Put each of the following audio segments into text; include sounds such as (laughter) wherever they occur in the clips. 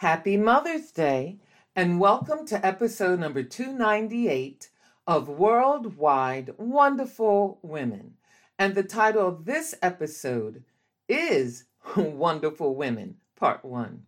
Happy Mother's Day, and welcome to episode number 298 of Worldwide Wonderful Women. And the title of this episode is (laughs) Wonderful Women, Part 1.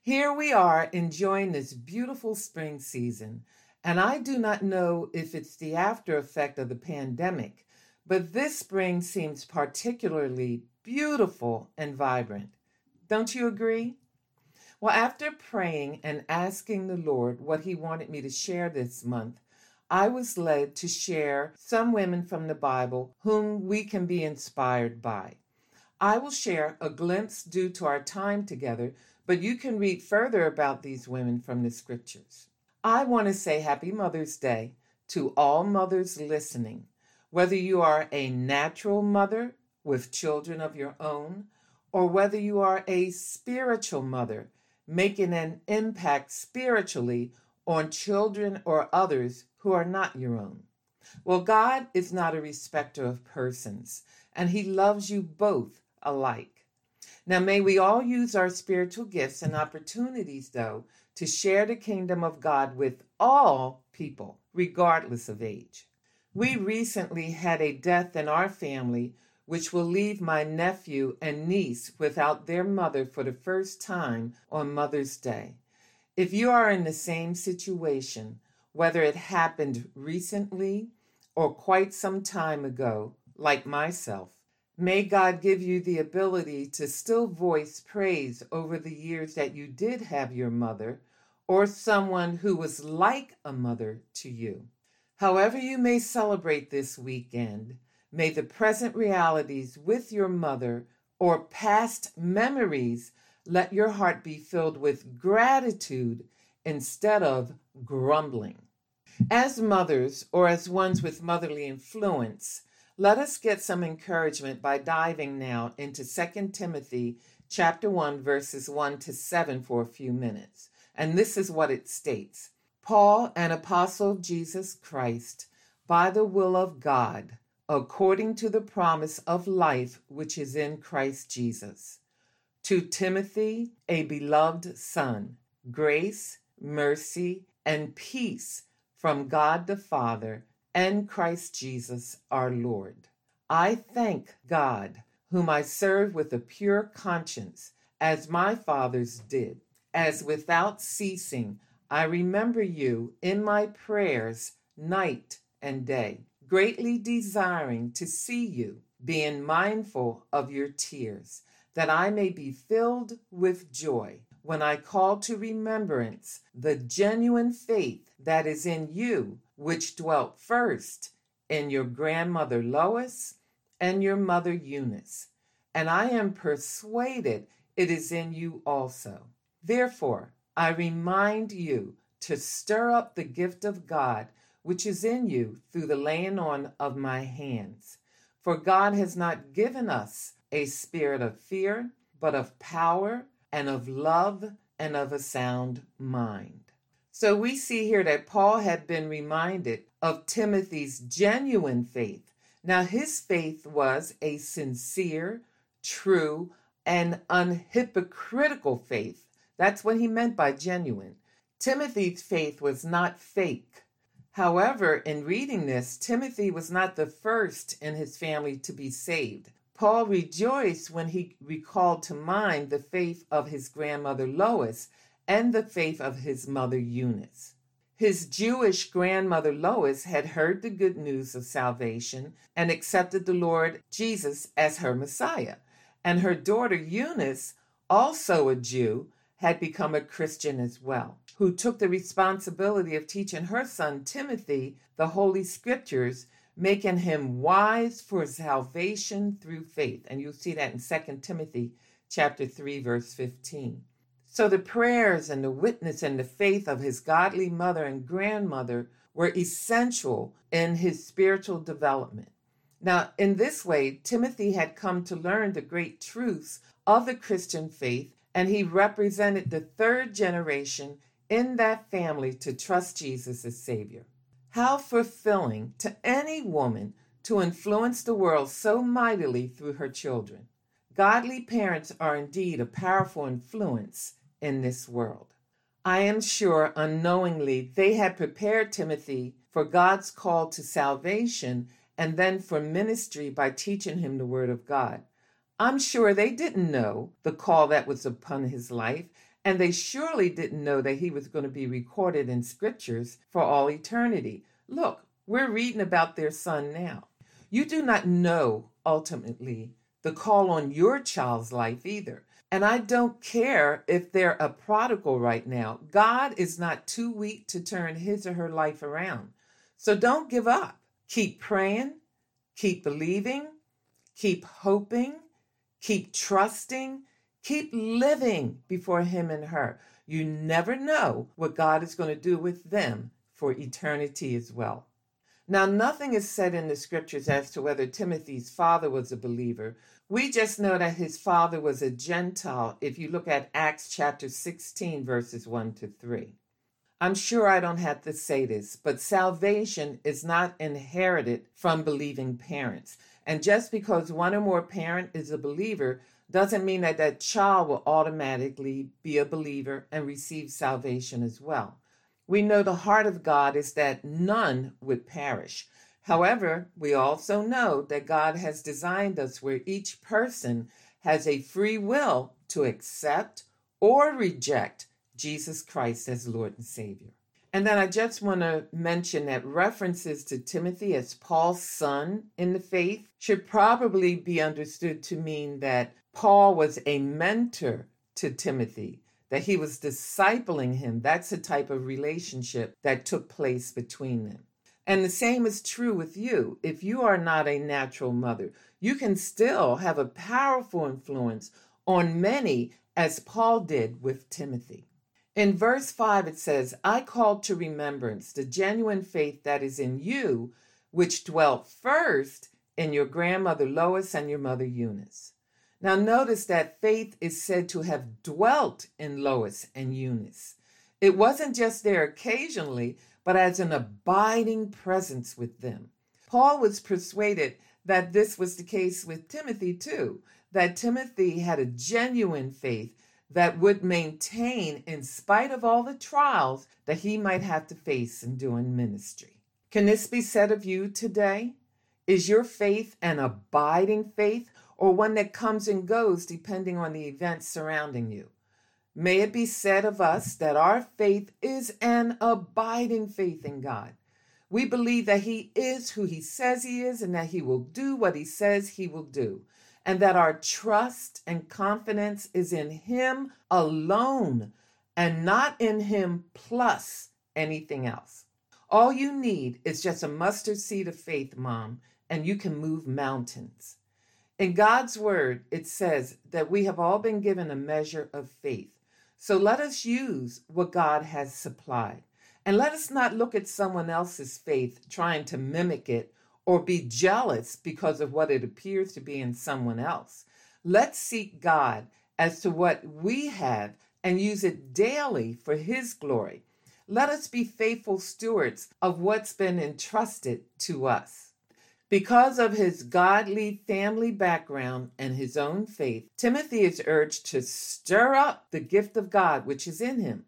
Here we are enjoying this beautiful spring season, and I do not know if it's the after effect of the pandemic, but this spring seems particularly beautiful and vibrant. Don't you agree? Well, after praying and asking the Lord what He wanted me to share this month, I was led to share some women from the Bible whom we can be inspired by. I will share a glimpse due to our time together, but you can read further about these women from the scriptures. I want to say Happy Mother's Day to all mothers listening, whether you are a natural mother with children of your own, or whether you are a spiritual mother making an impact spiritually on children or others who are not your own. Well, God is not a respecter of persons, and He loves you both alike. Now, may we all use our spiritual gifts and opportunities, though, to share the kingdom of God with all people, regardless of age. We recently had a death in our family which will leave my nephew and niece without their mother for the first time on Mother's Day. If you are in the same situation, whether it happened recently or quite some time ago, like myself, may God give you the ability to still voice praise over the years that you did have your mother or someone who was like a mother to you. However, you may celebrate this weekend, May the present realities with your mother or past memories let your heart be filled with gratitude instead of grumbling. As mothers or as ones with motherly influence, let us get some encouragement by diving now into 2 Timothy chapter 1 verses 1 to 7 for a few minutes. And this is what it states. Paul, an apostle of Jesus Christ, by the will of God, according to the promise of life which is in Christ Jesus. To Timothy, a beloved son, grace, mercy, and peace from God the Father and Christ Jesus our Lord. I thank God, whom I serve with a pure conscience, as my fathers did, as without ceasing I remember you in my prayers night and day greatly desiring to see you, being mindful of your tears, that I may be filled with joy when I call to remembrance the genuine faith that is in you, which dwelt first in your grandmother Lois and your mother Eunice. And I am persuaded it is in you also. Therefore, I remind you to stir up the gift of God which is in you through the laying on of my hands. For God has not given us a spirit of fear, but of power and of love and of a sound mind. So we see here that Paul had been reminded of Timothy's genuine faith. Now, his faith was a sincere, true, and unhypocritical faith. That's what he meant by genuine. Timothy's faith was not fake However, in reading this, Timothy was not the first in his family to be saved. Paul rejoiced when he recalled to mind the faith of his grandmother Lois and the faith of his mother Eunice. His Jewish grandmother Lois had heard the good news of salvation and accepted the Lord Jesus as her Messiah. And her daughter Eunice, also a Jew, had become a Christian as well, who took the responsibility of teaching her son Timothy the Holy Scriptures, making him wise for salvation through faith. And you'll see that in 2 Timothy chapter 3 verse 15. So the prayers and the witness and the faith of his godly mother and grandmother were essential in his spiritual development. Now, in this way, Timothy had come to learn the great truths of the Christian faith, and he represented the third generation in that family to trust Jesus as Savior. How fulfilling to any woman to influence the world so mightily through her children. Godly parents are indeed a powerful influence in this world. I am sure unknowingly they had prepared Timothy for God's call to salvation and then for ministry by teaching him the Word of God. I'm sure they didn't know the call that was upon his life, and they surely didn't know that he was going to be recorded in scriptures for all eternity. Look, we're reading about their son now. You do not know ultimately the call on your child's life either. And I don't care if they're a prodigal right now. God is not too weak to turn his or her life around. So don't give up. Keep praying, keep believing, keep hoping, keep trusting, keep living before him and her. You never know what God is going to do with them for eternity as well. Now, nothing is said in the scriptures as to whether Timothy's father was a believer. We just know that his father was a Gentile if you look at Acts chapter 16, verses 1 to 3. I'm sure I don't have to say this, but salvation is not inherited from believing parents. And just because one or more parent is a believer doesn't mean that that child will automatically be a believer and receive salvation as well. We know the heart of God is that none would perish. However, we also know that God has designed us where each person has a free will to accept or reject Jesus Christ as Lord and Savior. And then I just want to mention that references to Timothy as Paul's son in the faith should probably be understood to mean that Paul was a mentor to Timothy that he was discipling him. That's the type of relationship that took place between them. And the same is true with you. If you are not a natural mother, you can still have a powerful influence on many, as Paul did with Timothy. In verse 5, it says, I call to remembrance the genuine faith that is in you, which dwelt first in your grandmother Lois and your mother Eunice. Now, notice that faith is said to have dwelt in Lois and Eunice. It wasn't just there occasionally, but as an abiding presence with them. Paul was persuaded that this was the case with Timothy too, that Timothy had a genuine faith that would maintain in spite of all the trials that he might have to face in doing ministry. Can this be said of you today? Is your faith an abiding faith or one that comes and goes depending on the events surrounding you. May it be said of us that our faith is an abiding faith in God. We believe that He is who He says He is and that He will do what He says He will do, and that our trust and confidence is in Him alone and not in Him plus anything else. All you need is just a mustard seed of faith, Mom, and you can move mountains. In God's word, it says that we have all been given a measure of faith. So let us use what God has supplied. And let us not look at someone else's faith trying to mimic it or be jealous because of what it appears to be in someone else. Let's seek God as to what we have and use it daily for His glory. Let us be faithful stewards of what's been entrusted to us. Because of his godly family background and his own faith, Timothy is urged to stir up the gift of God which is in him.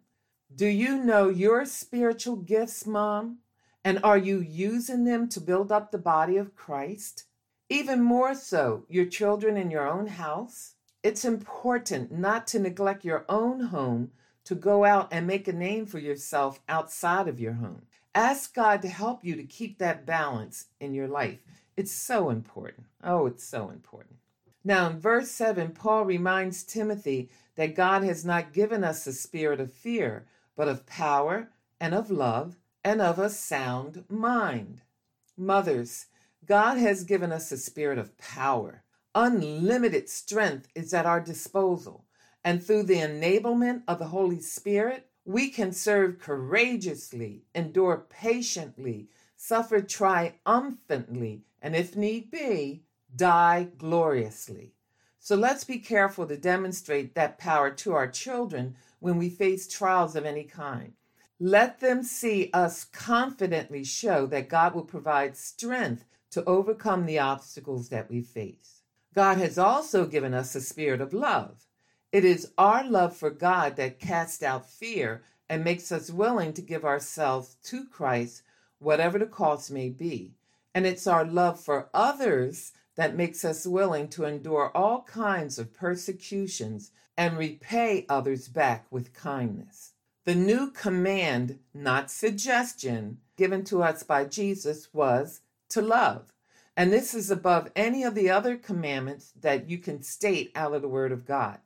Do you know your spiritual gifts, Mom? And are you using them to build up the body of Christ? Even more so, your children in your own house? It's important not to neglect your own home to go out and make a name for yourself outside of your home. Ask God to help you to keep that balance in your life. It's so important. Oh, it's so important. Now, in verse 7, Paul reminds Timothy that God has not given us a spirit of fear, but of power and of love and of a sound mind. Mothers, God has given us a spirit of power. Unlimited strength is at our disposal. And through the enablement of the Holy Spirit, we can serve courageously, endure patiently, suffer triumphantly, and if need be, die gloriously. So let's be careful to demonstrate that power to our children when we face trials of any kind. Let them see us confidently show that God will provide strength to overcome the obstacles that we face. God has also given us a spirit of love. It is our love for God that casts out fear and makes us willing to give ourselves to Christ, whatever the cost may be. And it's our love for others that makes us willing to endure all kinds of persecutions and repay others back with kindness. The new command, not suggestion, given to us by Jesus was to love. And this is above any of the other commandments that you can state out of the Word of God.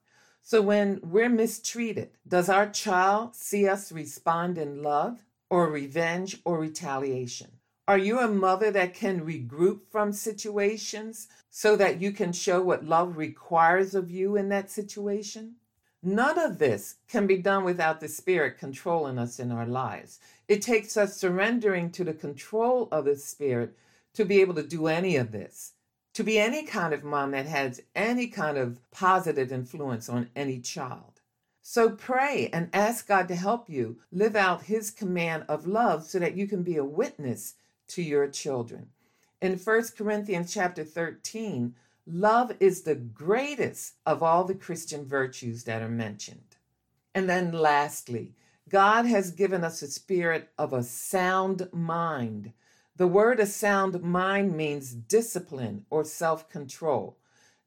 So when we're mistreated, does our child see us respond in love or revenge or retaliation? Are you a mother that can regroup from situations so that you can show what love requires of you in that situation? None of this can be done without the Spirit controlling us in our lives. It takes us surrendering to the control of the Spirit to be able to do any of this to be any kind of mom that has any kind of positive influence on any child. So pray and ask God to help you live out his command of love so that you can be a witness to your children. In 1 Corinthians chapter 13, love is the greatest of all the Christian virtues that are mentioned. And then lastly, God has given us a spirit of a sound mind the word a sound mind means discipline or self control.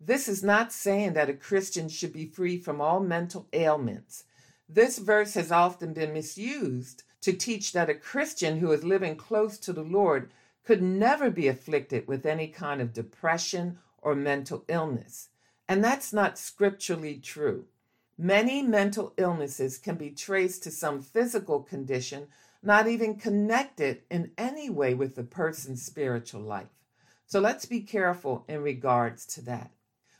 This is not saying that a Christian should be free from all mental ailments. This verse has often been misused to teach that a Christian who is living close to the Lord could never be afflicted with any kind of depression or mental illness. And that's not scripturally true. Many mental illnesses can be traced to some physical condition not even connected in any way with the person's spiritual life. So let's be careful in regards to that.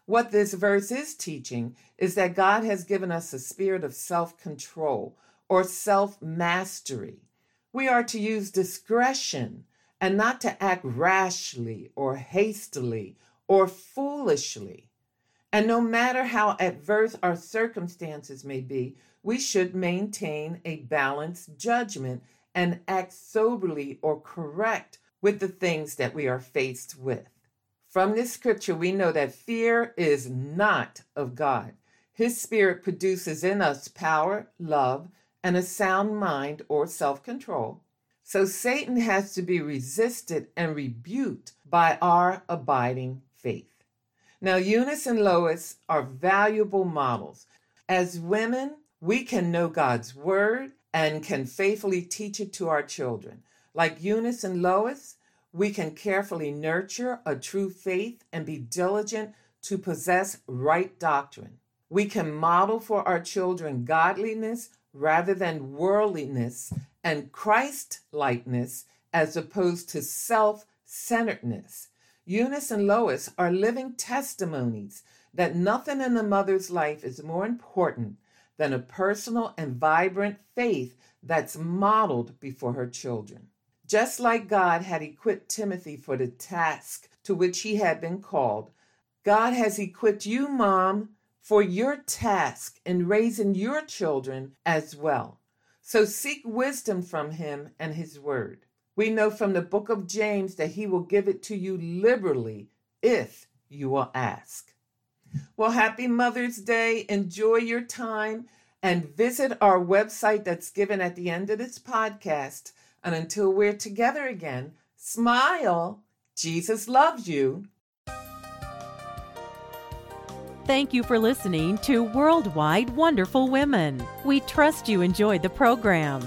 What this verse is teaching is that God has given us a spirit of self control or self mastery. We are to use discretion and not to act rashly or hastily or foolishly. And no matter how adverse our circumstances may be, we should maintain a balanced judgment and act soberly or correct with the things that we are faced with. From this scripture, we know that fear is not of God. His spirit produces in us power, love, and a sound mind or self control. So Satan has to be resisted and rebuked by our abiding faith. Now, Eunice and Lois are valuable models. As women, we can know God's word and can faithfully teach it to our children. Like Eunice and Lois, we can carefully nurture a true faith and be diligent to possess right doctrine. We can model for our children godliness rather than worldliness and Christ likeness as opposed to self centeredness. Eunice and Lois are living testimonies that nothing in a mother's life is more important than a personal and vibrant faith that's modeled before her children. Just like God had equipped Timothy for the task to which he had been called, God has equipped you, Mom, for your task in raising your children as well. So seek wisdom from him and his word. We know from the book of James that he will give it to you liberally if you will ask. Well, happy Mother's Day. Enjoy your time and visit our website that's given at the end of this podcast. And until we're together again, smile. Jesus loves you. Thank you for listening to Worldwide Wonderful Women. We trust you enjoyed the program.